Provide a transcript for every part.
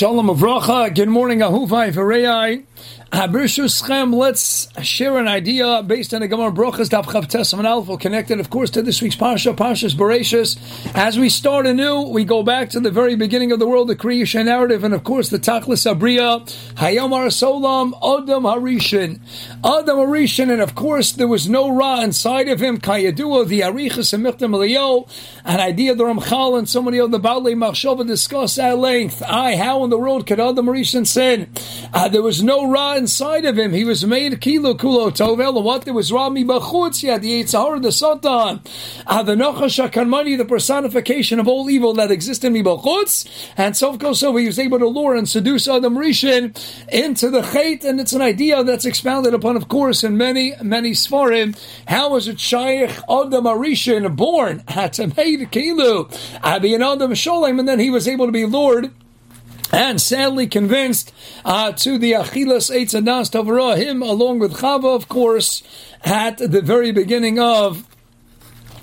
Shalom Avracha. Good morning, Ahuvai Varei. Let's share an idea based on the Gemara Brochas Daf Chav Tesam Alpha, connected, of course, to this week's Parsha, Parshas Bereshis. As we start anew, we go back to the very beginning of the world, the creation narrative, and of course, the Tachlis Abriya, Hayom Solam, Adam Harishin, Adam Harishin, and of course, there was no Ra inside of him. Kayadua, the Arichas and Michtam an idea the Ramchal and so many of the Baalei Machshava discuss at length. I, how in the world could Adam Harishin sin? Uh, there was no Ra inside of him. He was made kilo kulo tovel. What there was Rami bachutz. He had the Yitzhar, the Satan, uh, the Nachash Hakadmoni, the personification of all evil that exists in bachutz. And so so he was able to lure and seduce Adam Rishon into the Chait, and it's an idea that's expounded upon, of course, in many many svarim. How was it Shaykh Adam Rishon born? Made kilo, Abi and Adam Sholem, and then he was able to be lured and sadly convinced uh, to the Achilas Eitz Adas Tavara, him along with Chava, of course, at the very beginning of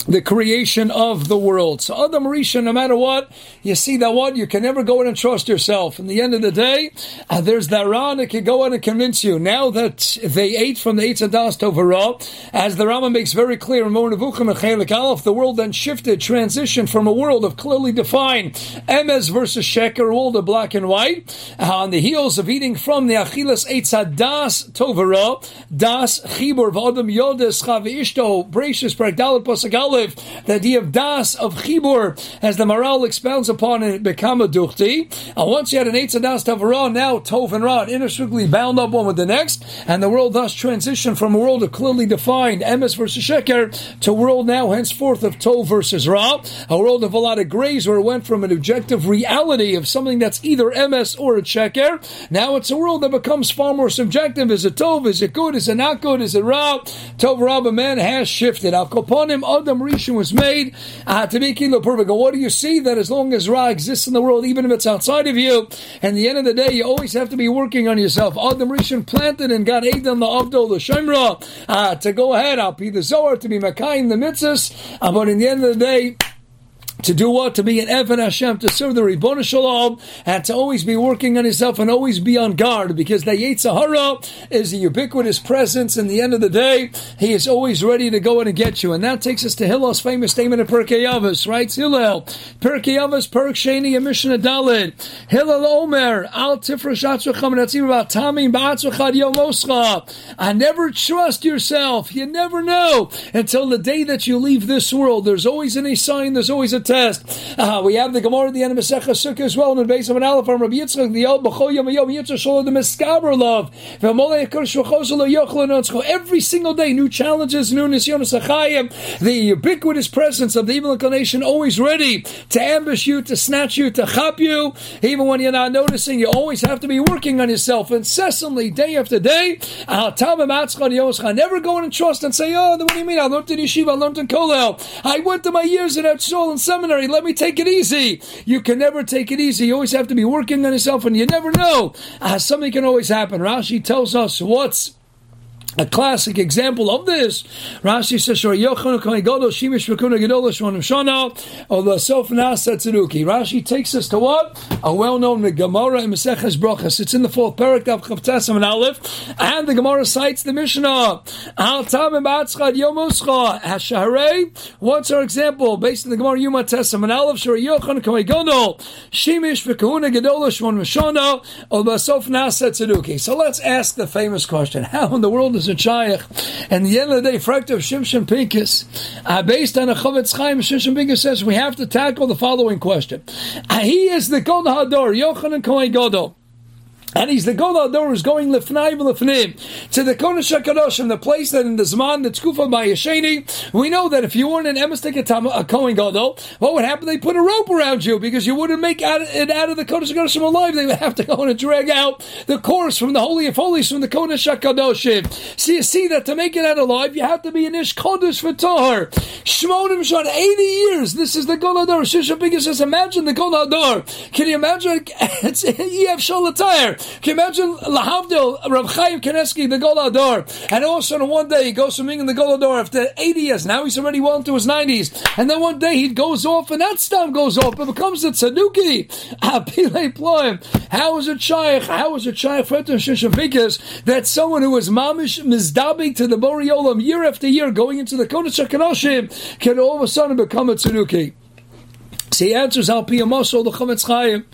the creation of the world. So Adam Rishon, no matter what, you see that what you can never go in and trust yourself. In the end of the day, uh, there's that Ra that can go in and convince you. Now that they ate from the Eitz Adas Tovara, as the Rama makes very clear in the world then shifted, transitioned from a world of clearly defined Emes versus Sheker, world of black and white, uh, on the heels of eating from the Achilas Eitz Adas Tovara, Das Chibur V'Adam Yodes Chav Ishto, Bracious Pragdalit Pasagalit, the idea of das, of chibur, as the Maral expounds upon it, become a duchti. And once you had an Eitz das Tavara, now Tov and Ra, inextricably bound up one with the next, and the world thus transitioned from a world of clearly defined Emes versus Sheker to a world now henceforth of Tov versus Ra, a world of a lot of grays where it went from an objective reality of something that's either Emes or a Sheker. Now it's a world that becomes far more subjective. Is it Tov? Is it good? Is it not good? Is it Ra? Tov Ra, man has shifted. Al Koponim Adam Rishon was made uh, to be kilo perfect. what do you see? That as long as Ra exists in the world, even if it's outside of you, and the end of the day, you always have to be working on yourself. Adam Rishon planted and got Adam the Avdol, the Shemra, uh, to go ahead, I'll be the Zohar, to be Makai in the mitzvahs, uh, but in the end of the day, to do what? To be an Evan Hashem, to serve the Ribbon Shalom, and to always be working on yourself and always be on guard, because the Yetzirah is a ubiquitous presence. In the end of the day, he is always ready to go in and get you. And that takes us to Hillel's famous statement of Pirkei Avos, right? Hillel, Pirkei Avos, Perk Sheni, and Mishnah Dalit. Hillel Omer, Al that's even about Tamim Ba'atzvachad Yomoscha. I never trust yourself. You never know until the day that you leave this world. There's always any sign, there's always a test. Uh, we have the Gemara at the end of Masechah Sukkah as well, in the base of an Aleph from Rabbi Yitzchak, the El B'chol Yom Yom Yitzchak the Meskaber love. Every single day, new challenges, new Nisyonos Achayim, the ubiquitous presence of the evil inclination always ready to ambush you, to snatch you, to chop you. Even when you're not noticing, you always have to be working on yourself incessantly, day after day. Never go in and trust and say, oh, what do you mean? I learned in yeshiva, I learned in kollel. I went to my years in Etzol and seminary. Let me take it easy. You can never take it easy. You always have to be working on yourself, and you never know. Uh, something can always happen. Rashi tells us what's a classic example of this, Rashi says, "Shor Yochanan Kohen Gadol Shimish V'Kuna Gedolah Shmonim Shana the Sof Nasa Tzeruki." Rashi takes us to what a well-known Gemara in Maseches Brachas. It's in the fourth parak of Chavtasam and Aleph, and the Gemara cites the Mishnah Al Tamim Batzchad Yomoscha Hasharei. What's our example based on the Gemara Yuma Tesam and Aleph? Shor Yochanan Kohen Gadol Shimish V'Kuna Gedolah Shmonim Shana the Sof Nasa Tzeruki. So let's ask the famous question: How in the world is a shaykh. And the end of the day, Frakt of Shimshon Pincus, uh, based on a Chafetz Chaim, Shimshon Pincus says we have to tackle the following question. Uh, he is the God Hador, Yochanan Kohen Godol. And he's the Gola Ador who's going lefnai lefnim to the Kodesh HaKadoshim, the place that in the Zman, that's Kufa by Yesheni, we know that if you weren't an Emes a Kohen Gadol, what would happen? They put a rope around you because you wouldn't make it out of the Kodesh HaKadoshim alive. They would have to go and drag out the course from the Holy of Holies, from the Kodesh HaKadoshim. So you see that to make it out alive, you have to be an Ish Kodesh for Tahar. Shmonim Shon, 80 years. This is the Gola Ador. Shusha Biggest says, imagine the Gola Ador. Can you imagine? It's Ev Shalatayr. Can you imagine Lahavdil, Rav Chaim Kanievsky, the Golador, and all of a sudden one day he goes from being in the Golador after 80 years, now he's already well into his 90s, and then one day he goes off, and that stam goes off, it becomes a Tzaduki. Ah, how is it shaykh? How is it shaykh for that someone who is mamish mizdabi to the Boriolam year after year, going into the Kodesh HaKadoshim, can all of a sudden become a Tzaduki? So he answers Al Piyamosol the Chafetz Chaim.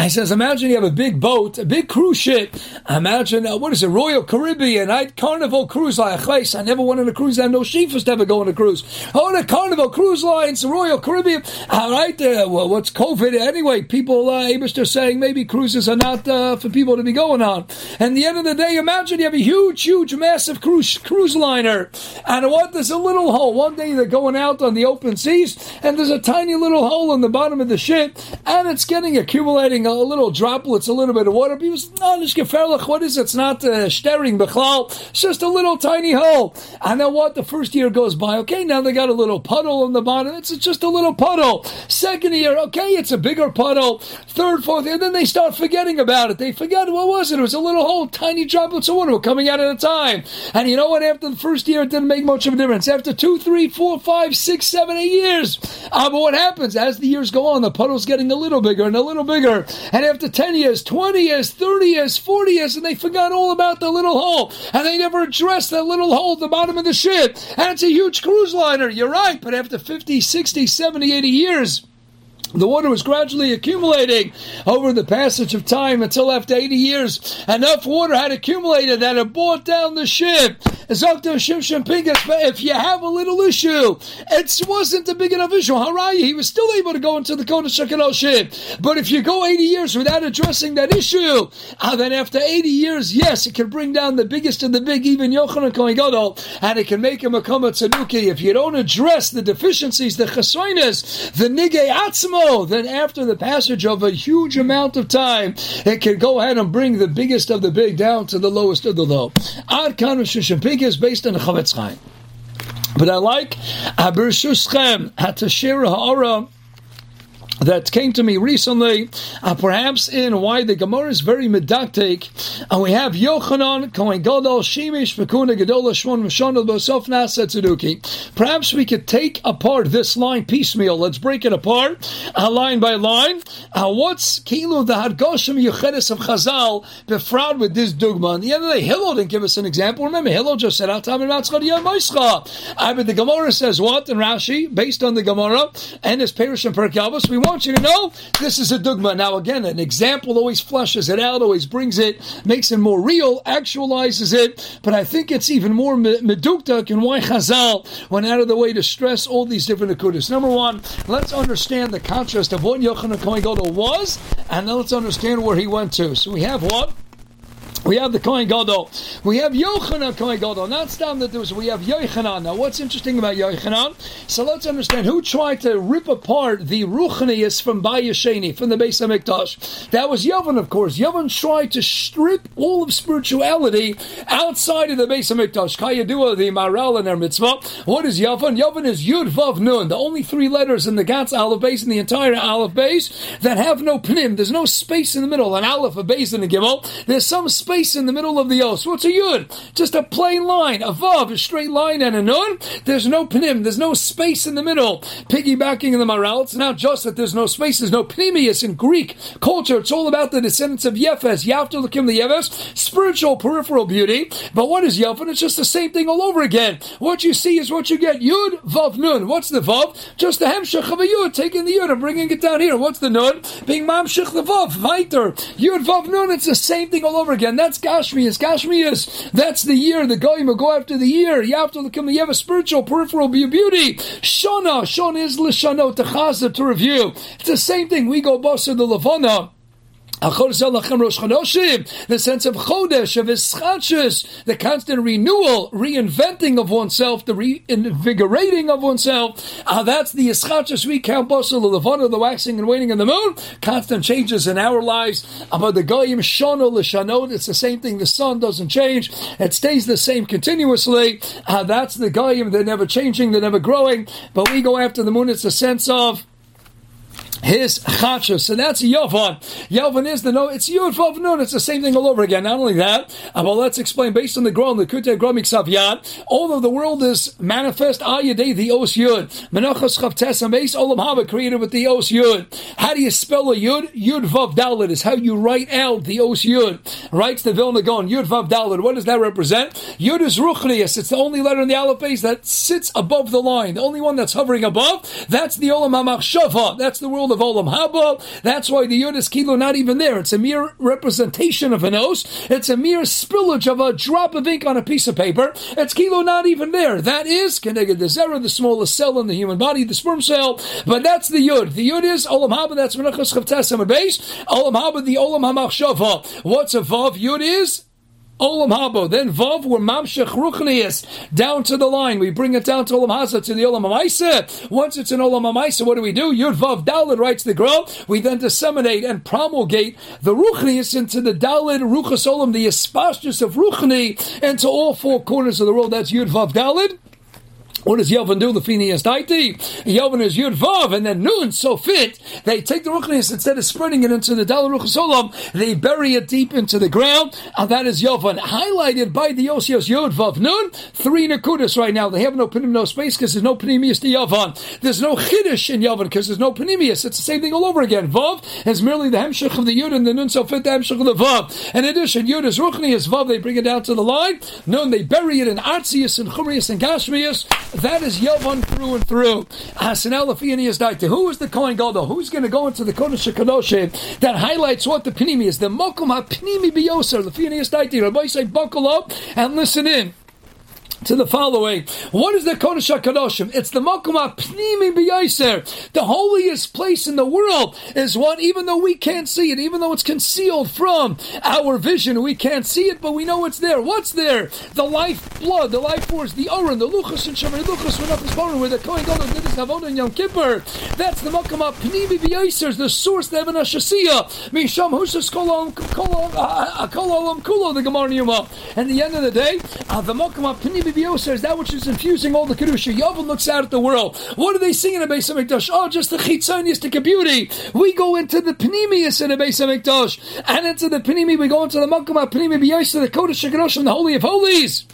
He says, imagine you have a big boat, a big cruise ship. Imagine uh, what is it, Royal Caribbean, I Carnival Cruise Line. I never went on a cruise. I know Shifas never go on a cruise. Oh, the Carnival Cruise Lines, Royal Caribbean. All right, uh, well, what's COVID anyway? People, uh, are saying maybe cruises are not uh, for people to be going on. And the end of the day, imagine you have a huge, huge, massive cruise cruise liner, and what? There's a little hole. One day they're going out on the open seas, and there's a tiny little hole in the bottom of the ship, and it's getting accumulating a little droplets, a little bit of water. Say, no, this gefährlich, what is it? It's not uh, stering, bechlal. It's just a little tiny hole. And then what? The first year goes by. Okay, now they got a little puddle on the bottom. It's just a little puddle. Second year, okay, it's a bigger puddle. Third, fourth, and then they start forgetting about it. They forget, what was it? It was a little hole, tiny droplets of water coming out at a time. And you know what? After the first year, it didn't make much of a difference. After two, three, four, five, six, seven, eight years, uh, but what happens as the years go on, the puddle's getting a little bigger and a little bigger. And after 10 years, 20 years, 30 years, 40 years, and they forgot all about the little hole. And they never addressed that little hole at the bottom of the ship. And it's a huge cruise liner. You're right. But after 50, 60, 70, 80 years, the water was gradually accumulating over the passage of time until after 80 years, enough water had accumulated that it brought down the ship. If you have a little issue, it wasn't a big enough issue. Haraya, he was still able to go into the Kodesh ship. But if you go 80 years without addressing that issue, uh, then after 80 years, yes, it can bring down the biggest of the big, even Yochanan Kohen Gadol, and it can make him a Kama Tzanuki. If you don't address the deficiencies, the chesroinus, the nigei then after the passage of a huge amount of time, it can go ahead and bring the biggest of the big down to the lowest of the low. Ad Kanu is based on Chafetz Chaim. But I like Abir Shuschem Hatashir Ha'ara that came to me recently, uh, perhaps in why the Gemara is very medactic, and we have Yochanan, Kohen Gadol, Shemish, Vekuna, Gedola, Shmon, Mishonel, Bosof, Nasa, Tzeduki. Perhaps we could take apart this line piecemeal. Let's break it apart, uh, line by line. Uh, what's Kilo, the Hadgoshim Yuchedes of Chazal, befraud with this dogma? And the other day, Hillel didn't give us an example. Remember, Hillel just said, Atam Matzchad Yom I but the Gemara says what And Rashi, based on the Gemara and his Perish and we want want you to know this is a dogma. Now, again, an example always flushes it out, always brings it, makes it more real, actualizes it. But I think it's even more medukta and why Chazal went out of the way to stress all these different akudas. Number one, let's understand the contrast of what Yochanan Kohen Gadol was, and then let's understand where he went to. So we have what? We have the Kohen Gadol. We have Yochanan Kohen Gadol. Not Stam that there was. We have Yochanan. Now, what's interesting about Yochanan? So let's understand who tried to rip apart the Ruchnius from Bayesheni, from the base of Mikdash. That was Yavon, of course. Yavon tried to strip all of spirituality outside of the base of Mikdash. Kayadua, the Maral and their mitzvah. What is Yavon? Yavon is Yud Vav Nun, the only three letters in the Gatz Aleph base, in the entire Aleph base, that have no pnim. There's no space in the middle. An Aleph, a base, and a Gimel. There's some space in the middle of the os. What's a yud? Just a plain line, a vav, a straight line, and a nun. There's no pnim. There's no space in the middle. Piggybacking in the maral. It's not just that there's no space. There's no pnimius in Greek culture. It's all about the descendants of Yefes. Yafter Lakim the Yefes. Spiritual peripheral beauty. But what is Yefan? It's just the same thing all over again. What you see is what you get. Yud, vav, nun. What's the vav? Just the hemshech of a yud. Taking the yud and bringing it down here. What's the nun? Being mamshech the vav. Weiter. Yud, vav, nun. It's the same thing all over again. That's Gashmias. Gashmias, that's the year. The Goyim will go after the year. You have to come. You have a spiritual peripheral beauty. Shana. Shana is Lishano, to to review. It's the same thing. We go Basa the Lavana. The sense of chodesh, of ischachus, the constant renewal, reinventing of oneself, the reinvigorating of oneself. Uh, that's the ischachus we count basel, the levana, the waxing and waning of the moon. Constant changes in our lives. About the goyim shano l'shanot, it's the same thing. The sun doesn't change; it stays the same continuously. Uh, that's the goyim. They're never changing. They're never growing. But we go after the moon. It's a sense of his chachos. So that's Yavan. Yavan is the no. It's Yud Vav Nun. It's the same thing all over again. Not only that, uh, but let's explain based on the Gron, the Kute Gromik Yad. Although the world is manifest Ayadei the Os Yud. Menachos Chavtes Ames Olam Haba created with the Os Yud. How do you spell a Yud? Yud Vav Dalit is how you write out the Os Yud. Writes the Vilna Gaon. Yud Vav Dalit. What does that represent? Yud is Ruchnius. It's the only letter in the alphabet that sits above the line. The only one that's hovering above. That's the Olam HaMachshava. That's the world of Olam Haba. That's why the Yud is Kilo not even there. It's a mere representation of an os. It's a mere spillage of a drop of ink on a piece of paper. It's Kilo not even there. That is Keneged the Zera, the smallest cell in the human body, the sperm cell. But that's the Yud. The Yud is Olam Haba. That's Menachos Chavtas base. Olam Haba, the Olam HaMachshava. What's a Vav? Yud is Olam Habo. Then Vav, we're Mamshech Ruchnias, down to the line. We bring it down to Olam Haza, to the Olam Amaisa. Once it's in Olam Amaisa, what do we do? Yud Vav Dalid writes the Grol. We then disseminate and promulgate the Ruchnias into the Dalid Ruchas Olam, the Espastus of Ruchni, into all four corners of the world. That's Yud Vav Dalid. What does Yovan do? The Phineas Daiti. Yovan is Yud Vav, and then Nun, so fit. They take the Ruchnias, instead of spreading it into the Dal Ruchasolam, they bury it deep into the ground, and that is Yovan. Highlighted by the Osios Yud Vav Nun, three Nakudas right now. They have no Panim, no space, because there's no Panemius to Yovan. There's no Chiddush in Yovan, because there's no Panemius. It's the same thing all over again. Vav is merely the Hemshech of the Yud, and the Nun, so fit the Hemshech of the Vav. In addition, Yud is Ruchnias, Vav, they bring it down to the line. Nun, they bury it in Artzius and Chumrius and Gashmius. That is Yavon through and through. Who is the Kohen Gadol? Who's going to go into the Kodesh HaKadosh that highlights what the Pinimi is? The Mokum HaPinimi Biyoser. The Phineas Daita. Rabbi say, buckle up and listen in to the following. What is the Kodesh HaKadoshim? It's the Makom HaPnimi B'Yaiser. The holiest place in the world is what, even though we can't see it, even though it's concealed from our vision, we can't see it, but we know it's there. What's there? The life blood, the life force, the Oren, the Luchas and Shemar Luchas, where the Kohen Gadol did his Havodah in Yom Kippur. That's the Makom HaPnimi B'Yaiser, the source, the Evan HaShasiyah. Misham Hushas Kolam Kolam Kulo, the Gemara Yuma. And the end of the day, uh, the Makom HaPnimi BBO says that which is infusing all the kedusha. Yavin looks out at the world. What are they seeing in a Beis Hamikdash? Oh, just the chitzonistic beauty. We go into the panemius in a Beis Hamikdash, and into the panemi we go into the makom panemi b'yos the kodesh and the holy of holies.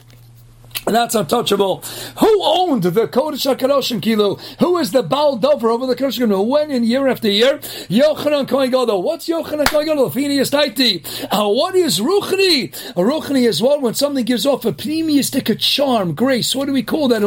That's untouchable. Who owned the Kodesh HaKadoshim Kilo? Who is the Baal Dover over the Kodesh HaKadoshim? When in year after year? Yochanan Kohen Gadol. What's Yochanan Kohen Gadol? Phineas Taiti. Uh, what is Ruchni? Ruchni is what? When something gives off a pneumistic charm, grace. What do we call that?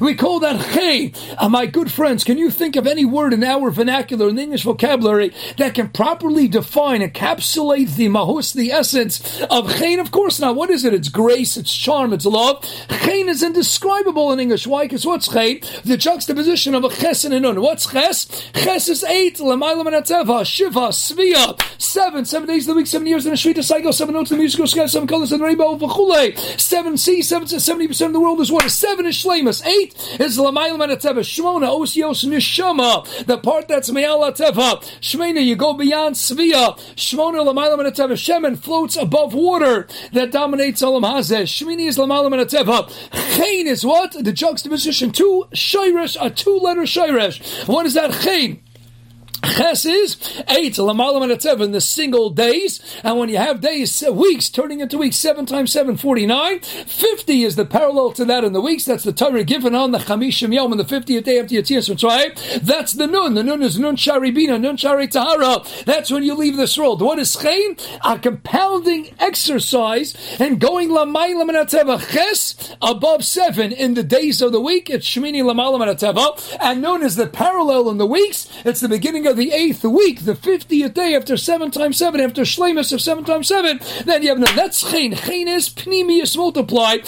We call that Chay. Uh, my good friends, can you think of any word in our vernacular, in the English vocabulary, that can properly define, encapsulate the mahus, the essence of Chay? Of course not. What is it? It's grace, it's charm, it's love. Chen is indescribable in English. Why? Because what's chen? The juxtaposition of a ches and a nun. What's ches? Ches is eight. L'mayla menatzeva. Shiva. Svia. Seven. Seven days of the week. Seven years in a shvita cycle. Seven notes in the musical scale. Seven colors in the rainbow. V'chule. Seven C. Seven seventy percent of the world is water. Seven is shlemus. Eight is l'mayla menatzeva. Shmona. Osios nishama. The part that's me'ala teva. Shmena. You go beyond svia. Shmona l'mayla menatzeva. Shemen floats above water that dominates olam hazeh. Shmini is l'mayla Chain is what? The juxtaposition. Two shirish, a two letter shirish. What is that chain? Ches is eight lamalam and seven the single days, and when you have days uh, weeks turning into weeks, seven times seven forty nine. Fifty is the parallel to that in the weeks. That's the Torah given on the Chamishim Yom on the fiftieth day after Yetzias Mitzrayim. That's the Nun. The Nun is Nun Sharibina, Nun Shari Tahara. That's when you leave this world. What is Chayin? A compounding exercise and going lamaylam and Ches above seven in the days of the week. It's Shemini lamalam and and Nun is the parallel in the weeks. It's the beginning of the eighth week, the fiftieth day after seven times seven, after shlemus of seven times seven, then you have no. That's chen. Pnimius multiplied.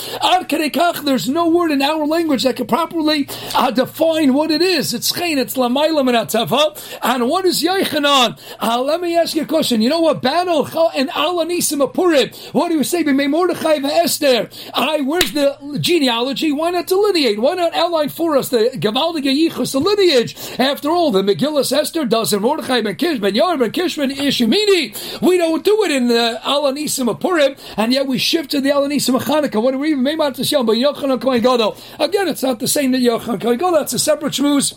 There's no word in our language that can properly uh, define what it is. It's chen. It's lamayla menateva. And what is Yechanan? Uh, let me ask you a question. You know what? Battle and Alanisim Apurim. What do you say? B'mei Mordechai Esther. I. Where's the genealogy? Why not delineate? Why not outline for us the Gavaldige Yichus, the lineage? After all, the Megillah Esther does in Mordechai ben Kish ben Yair ben Kish ben Ishimini. We don't do it in the Alanisim of Purim, and yet we shift to the Alanisim of Chanukah. When we even made out to Shem, but Yochanan Kohen Gadol. Again, it's not the same that Yochanan Kohen Gadol. That's a separate shmooze.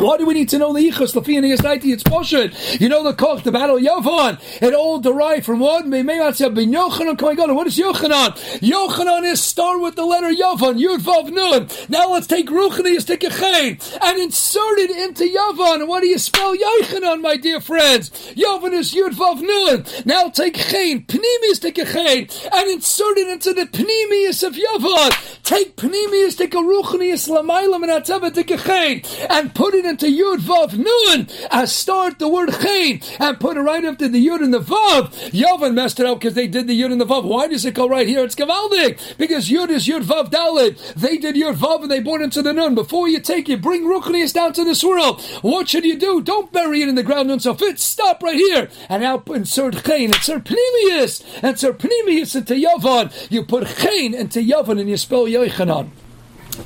Why do we need to know the Ichas, Lafi, and Yasaiti? It's bullshit. You know the Koch, the battle of Yavan. It all derived from what? Say, but Yochanon coming on. What is Yochanan? Yochanan is start with the letter Yavan, Yud Vav Nun. Now let's take Ruchani, take a Chain, and insert it into Yavan. What do you spell Yochanan, my dear friends? Yavan is Yud Vav Nun. Now take Chain, Pneumius, take a Chain, and insert it into the Pneumius of Yavan. Take Pneumius, take a Ruchani, Lamaylam, and Atzava, take a Chain, and put it into Yud Vav Nun, and uh, start the word Chain, and put it right after the Yud and the Vav. Yovan messed it up because they did the Yud and the Vav. Why does it go right here? It's Gavaldik, because Yud is Yud Vav Dalit. They did Yud Vav and they brought into the Nun. Before you take it, bring Ruchnius down to this world. What should you do? Don't bury it in the ground Nun so fit. Stop right here. And now insert Chain, insert Pneumius, and insert Pneumius into Yovan. You put Chain into Yovan and you spell Yochanan.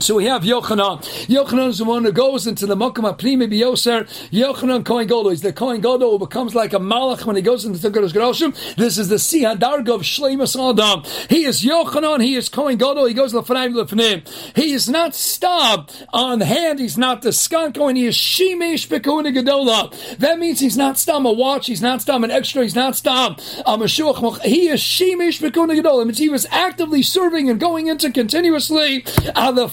So we have Yochanan. Yochanan is the one who goes into the Makam Primi Biyoser. Yochanan Kohen Gadol. He's the Kohen Gadol who becomes like a Malach when he goes into the Kodesh Geroshim. This is the Sihadarga of Shleimus Adam. He is Yochanan. He is Kohen Gadol. He goes Lefanaim Lefanaim. He is not stopped on hand. He's not the skunk and he is Shemesh Bekuna Gadola. That means he's not stopped a watch. He's not stopped an extra. He's not stopped a Mashuach. He is Shemesh Bekuna Gadola. It means he was actively serving and going into continuously uh, the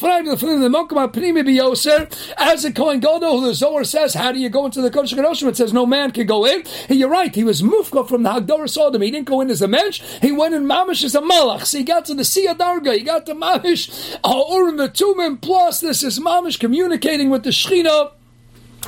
as a Kohen Gadol. The Zohar says, "How do you go into the Kodesh Kadoshim?" It says, "No man can go in." Hey, you're right. He was mufka from the Hagdorah Sodom. He didn't go in as a mensch. He went in mamish as a malach. So he got to the Sia Darga. He got to mamish uh, Urim the Tumim. Plus, this is mamish communicating with the Shechina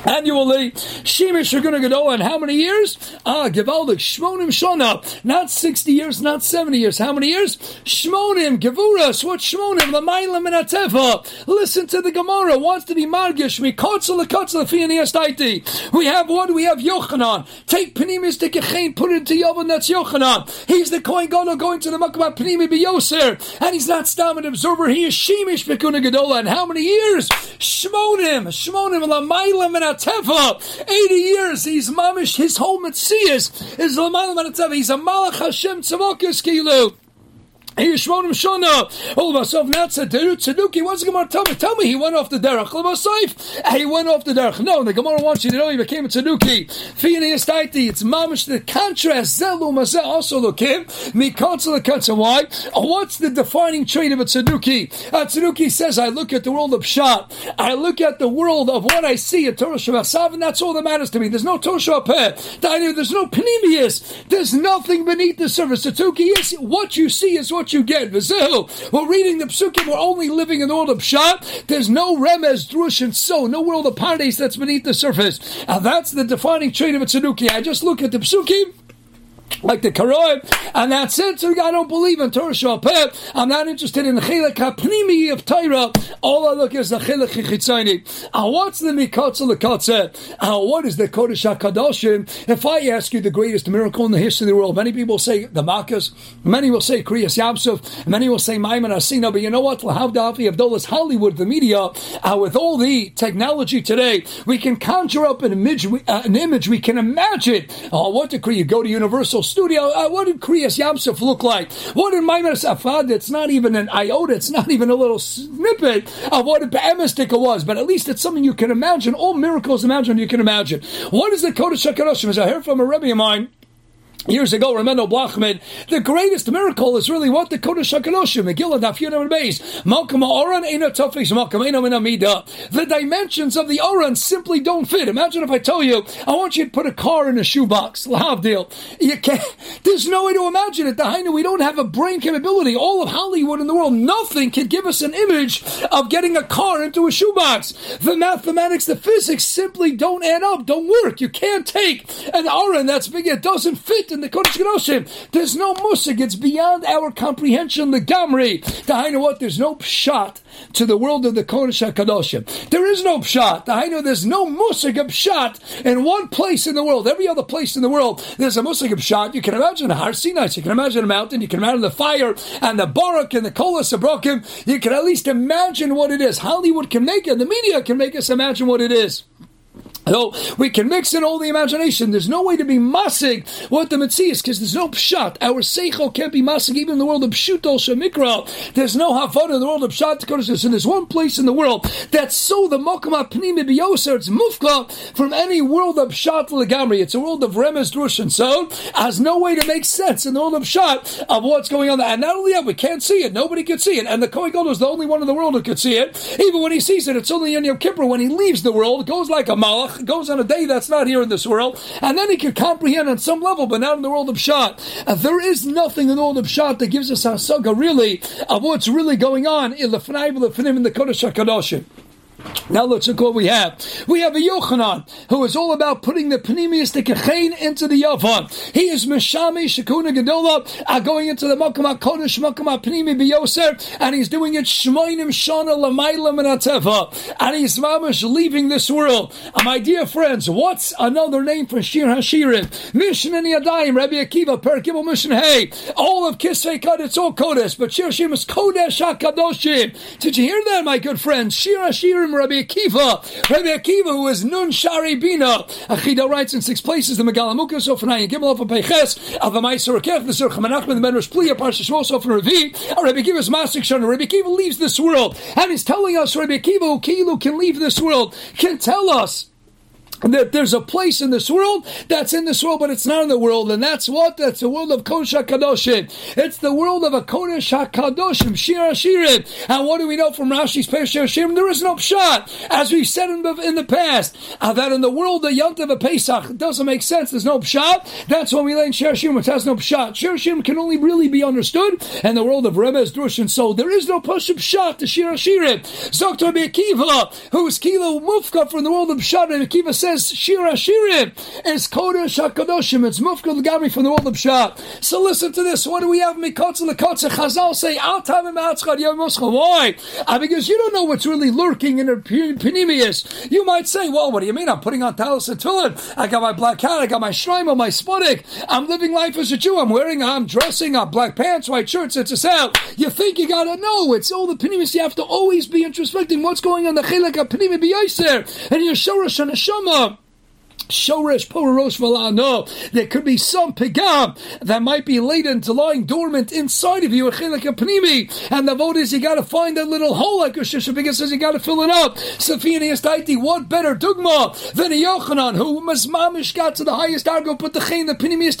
annually. Shemesh are going to go how many years? Ah, Gevaldik, Shmonim Shona. Not 60 years, not 70 years. How many years? Shmonim, Gevuras, what Shmonim? Lamaylam and Ateva. Listen to the Gemara. Wants to be Margish, Mikotzel, Kotzel, Fianiastaiti. We have what? We have Yochanan. Take Panimis to Kechain, put it into Yovan, that's Yochanan. He's the Kohen Gadol going to the Makama Panimi Biyoser. And he's not Stam observer. He is Shemesh Bekuna Gadola. And how many years? Shmonim, Shmonim, Lamaylam and Teva. 80 years, he's mamish, his whole Metzias is Lamalam Teva. He's a Malach Hashem Tzavokis Kilu. Yishmonim Shana. All myself now Tzeduki. What's the Gemara tell me? Tell me he went off the derech. L'masayif. He went off the derech. No, the Gemara wants you to know he became a Tzeduki. Fini Estaiti. It's mamish the contrast. Zelu Mazeh also look him. Mikotzel Ketza. Why? Uh, what's the defining trait of a Tzeduki? A Tzeduki says, I look at the world of Pshat. I look at the world of what I see at Torah Shabbat and that's all that matters to me. There's no Torah Shabbat. There's no Panemius. There's nothing beneath the surface. Tzeduki is what you see is what what you get. We're reading the psukim. We're only living in the world of pshat. There's no remez, drush, and so no world of pardes that's beneath the surface. And that's the defining trait of a tzeduki. I just look at the psukim like the Karoim, and that's it. So I don't believe in Torah Shabbat. I'm not interested in Chilek HaPnimi of Torah. All I look is the Chilek Chitzayni. Uh, what's the Mikotzel Lekotze? Uh, what is the Kodesh HaKadoshim? If I ask you the greatest miracle in the history of the world, many people say the Makkahs, many will say Kriyas Yamsuf, many will say Maimon Asina, but you know what? Lahavdafi Abdullah's Hollywood, the media, uh, with all the technology today, we can conjure up an image, uh, an image we can imagine. Uh, what decree? You go to Universal Studio. Uh, what did Kriyas Yamsuf look like? What did Maimon Safad? It's not even an iota. It's not even a little snippet of what a Be'emistika was, but at least it's something you can imagine. All miracles imagine you can imagine. What is the Kodesh HaKadoshim? As I heard from a Rebbe of mine, Years ago, Ramendo Blachman, the greatest miracle is really what the Kodesh HaKadoshim, Megillah Daf Yudam Beis, Oran Eina Eina. The dimensions of the Oran simply don't fit. Imagine if I tell you, I want you to put a car in a shoebox, Lahavdil. You can't, there's no way to imagine it. The Hainu, we don't have a brain capability. All of Hollywood in the world, nothing can give us an image of getting a car into a shoebox. The mathematics, the physics simply don't add up, don't work. You can't take an Oran that's big, it doesn't fit in the Kodesh Kedoshim. There's no musig. It's beyond our comprehension. The Gamri. The what? There's no pshat to the world of the Kodesh HaKadoshim. There is no pshat. I know there's no musig of pshat in one place in the world. Every other place in the world, there's a musig of pshat. You can imagine a Har Sinai. You can imagine a mountain. You can imagine the fire and the barak and the kolas broken. You can at least imagine what it is. Hollywood can make it. The media can make us imagine what it is. So we can mix in all the imagination. There's no way to be masig what the mitzvah because there's no pshat. Our seichel can't be masig even in the world of pshuto shemikra. There's no havana in the world of pshat. And there's one place in the world that's so the mokama pnimi biyoser. It's mufka from any world of pshat legamri. It's a world of remes drush and so has no way to make sense in the world of pshat of what's going on there. And not only that, we can't see it. Nobody can see it. And the Kohen is the only one in the world who could see it. Even when he sees it, it's only in Yom Kippur when he leaves the world. It goes like a malach goes on a day that's not here in this world, and then he can comprehend on some level, but not in the world of Pshat. Uh, there is nothing in the world of Pshat that gives us a saga really of what's really going on in the in the Kodesh HaKadoshim. Now let's look what we have. We have a Yochanan who is all about putting the Panemius the Kechain into the Yavan. He is Meshami Shakuna Gedola uh, going into the Makama Kodesh Makama Panemi Biyoser and he's doing it Shmoinim Shana Lamaila Menateva and he's mamish leaving this world. Uh, my dear friends, what's another name for Shir Hashirim? Mishnah Yadayim, Rabbi Akiva, Perkibel Mishnah Hey, all of Kisvei Kad, it's all Kodesh, but Shir Hashirim is Kodesh HaKadoshim. Did you hear that, my good friends? Shir Hashirim Rabbi Akiva. Rabbi Akiva, who is Nun Shari Bina. Achida writes in six places the Megalamuka, Sofanai, Gimel of Peches, Avamai Surakef, the Sur Chamanachman, the Menrosh Pliya, Parsha Shmos, Sofan Ravi. Rabbi Akiva's Masik Shana. Rabbi Akiva leaves this world. And he's telling us Rabbi Akiva, who Kilu can leave this world, can tell us that there's a place in this world that's in this world, but it's not in the world, and that's what? That's the world of Kodesh HaKadoshim. It's the world of a Kodesh HaKadoshim, Shir Hashirim. And what do we know from Rashi's Pesach Hashirim? There is no pshat. As we've said in the, in the past, uh, that in the world of Yontav of Pesach doesn't make sense. There's no pshat. That's when we learn Shir Hashirim, which has no pshat. Shir Hashirim can only really be understood in the world of Remez, Drush, and so there is no Pashup pshat to Shir Hashirim. Zoktor Akiva, who is Kilo Mufka from the world of pshat, and Akiva says, says Shir Hashirim is Kodesh HaKadoshim. It's Mufkal Gami from the world of Pshat. So listen to this. What do we have? Mikotz and the Kotze. Chazal say, Al Tamim Atzchad Yom Why? Uh, because you don't know what's really lurking in the Panemius. You might say, well, what do you mean? I'm putting on talis and tefillin. I got my black hat. I got my on my sputnik. I'm living life as a Jew. I'm wearing, I'm dressing up black pants, white shirts. It's a sound. You think you gotta know. It's all the Panemius. You have to always be introspecting what's going on the Chilek of Panemi B'Yaiser and your Shorosh and Neshama. Shoresh Porosh No, there could be some pigam that might be latent, lying dormant inside of you, a. And the vote is you got to find that little hole, like Shishapika says, you got to fill it up. Safini Taiti, what better dugma than a Yochanan who Mamish got to the highest argo, put the chain, the panimi is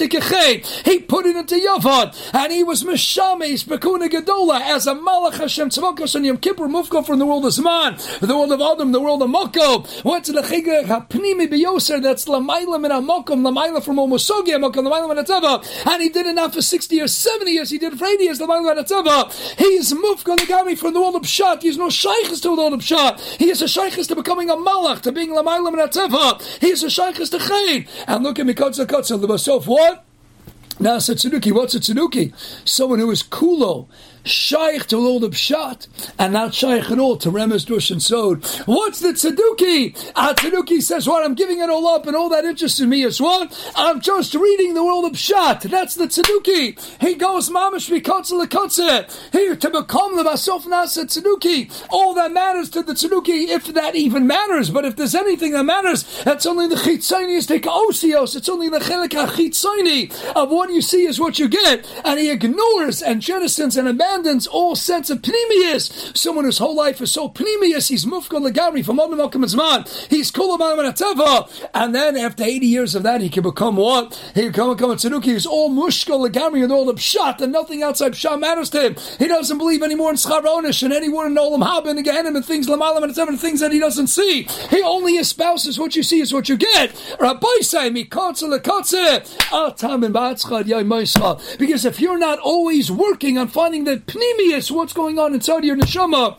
He put it into Yavad, and he was Mishames, Bekuna Gadola, as a Malach Hashem Tzavokos and Yom Kippur, Mufko from the world of Zman, the world of Adam, the world of Moko, went to the Chigah Panimi Biyoser, that's Lamaila min Amokum, Lamaila from Omosogi Amokum, Lamaila min Atzava, and he did it not for 60 years, 70 years, he did it for 80 years, Lamaila min Atzava. He is Mufka Legami from the world of Pshat, he is no Shaykhis to the world of Pshat, he is a Shaykhis to becoming a Malach, to being Lamaila min Atzava, he is a Shaykhis to Chayin. And look at Mikotza Kotza, the Basof, what? Now, tzeduki. What's a? Someone who is kulo, shaykh to all the pshat, and not shaykh at all to remez dush and sod. What's the tzeduki? A tzeduki says, "What? I'm giving it all up, and all that interests me is what? I'm just reading the world of pshat. That's the tzeduki. He goes mamish mikotze here to become the basof nasa tzeduki. All that matters to the tzeduki, if that even matters. But if there's anything that matters, that's only the chitzayni is take osios. It's only the chelik chitzayni of what you see is what you get, and he ignores and jettisons and abandons abandons all sense of pneumius. Someone whose whole life is so pneumius, he's mufkal legari from Adam Zman. He's kulamam and then after 80 years of that, he can become what? He can become, become a tzeduki. He's all mushkal legari and all the pshat, and nothing outside pshat matters to him. He doesn't believe anymore in scharonish and anymore in olam haba and again and things lamalam and and things that he doesn't see. He only espouses what you see is what you get. Rabbi say, because if you're not always working on finding the pnimius, what's going on inside your neshama,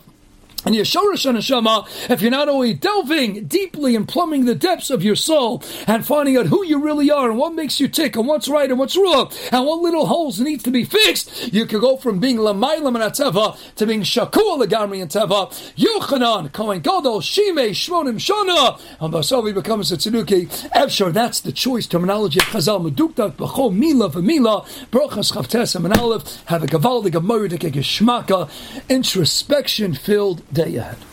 and Yeshorish Neshama, if you're not only delving deeply and plumbing the depths of your soul and finding out who you really are and what makes you tick and what's right and what's wrong and what little holes needs to be fixed, you could go from being Lamaylam and Teva to being Shakua Lagamri and Teva, Yochanan, Kohen Gadol, Shimei, Shmonim, Shana, and Basavi becomes a Tzeduki. Efshar, that's the choice terminology of Chazal, Meduktak, B'chol, Mila, V'mila, Brochas, Chavtes, and Aleph, have a Gavaldig, a Moedik, a Geschmaka, introspection filled day ahead.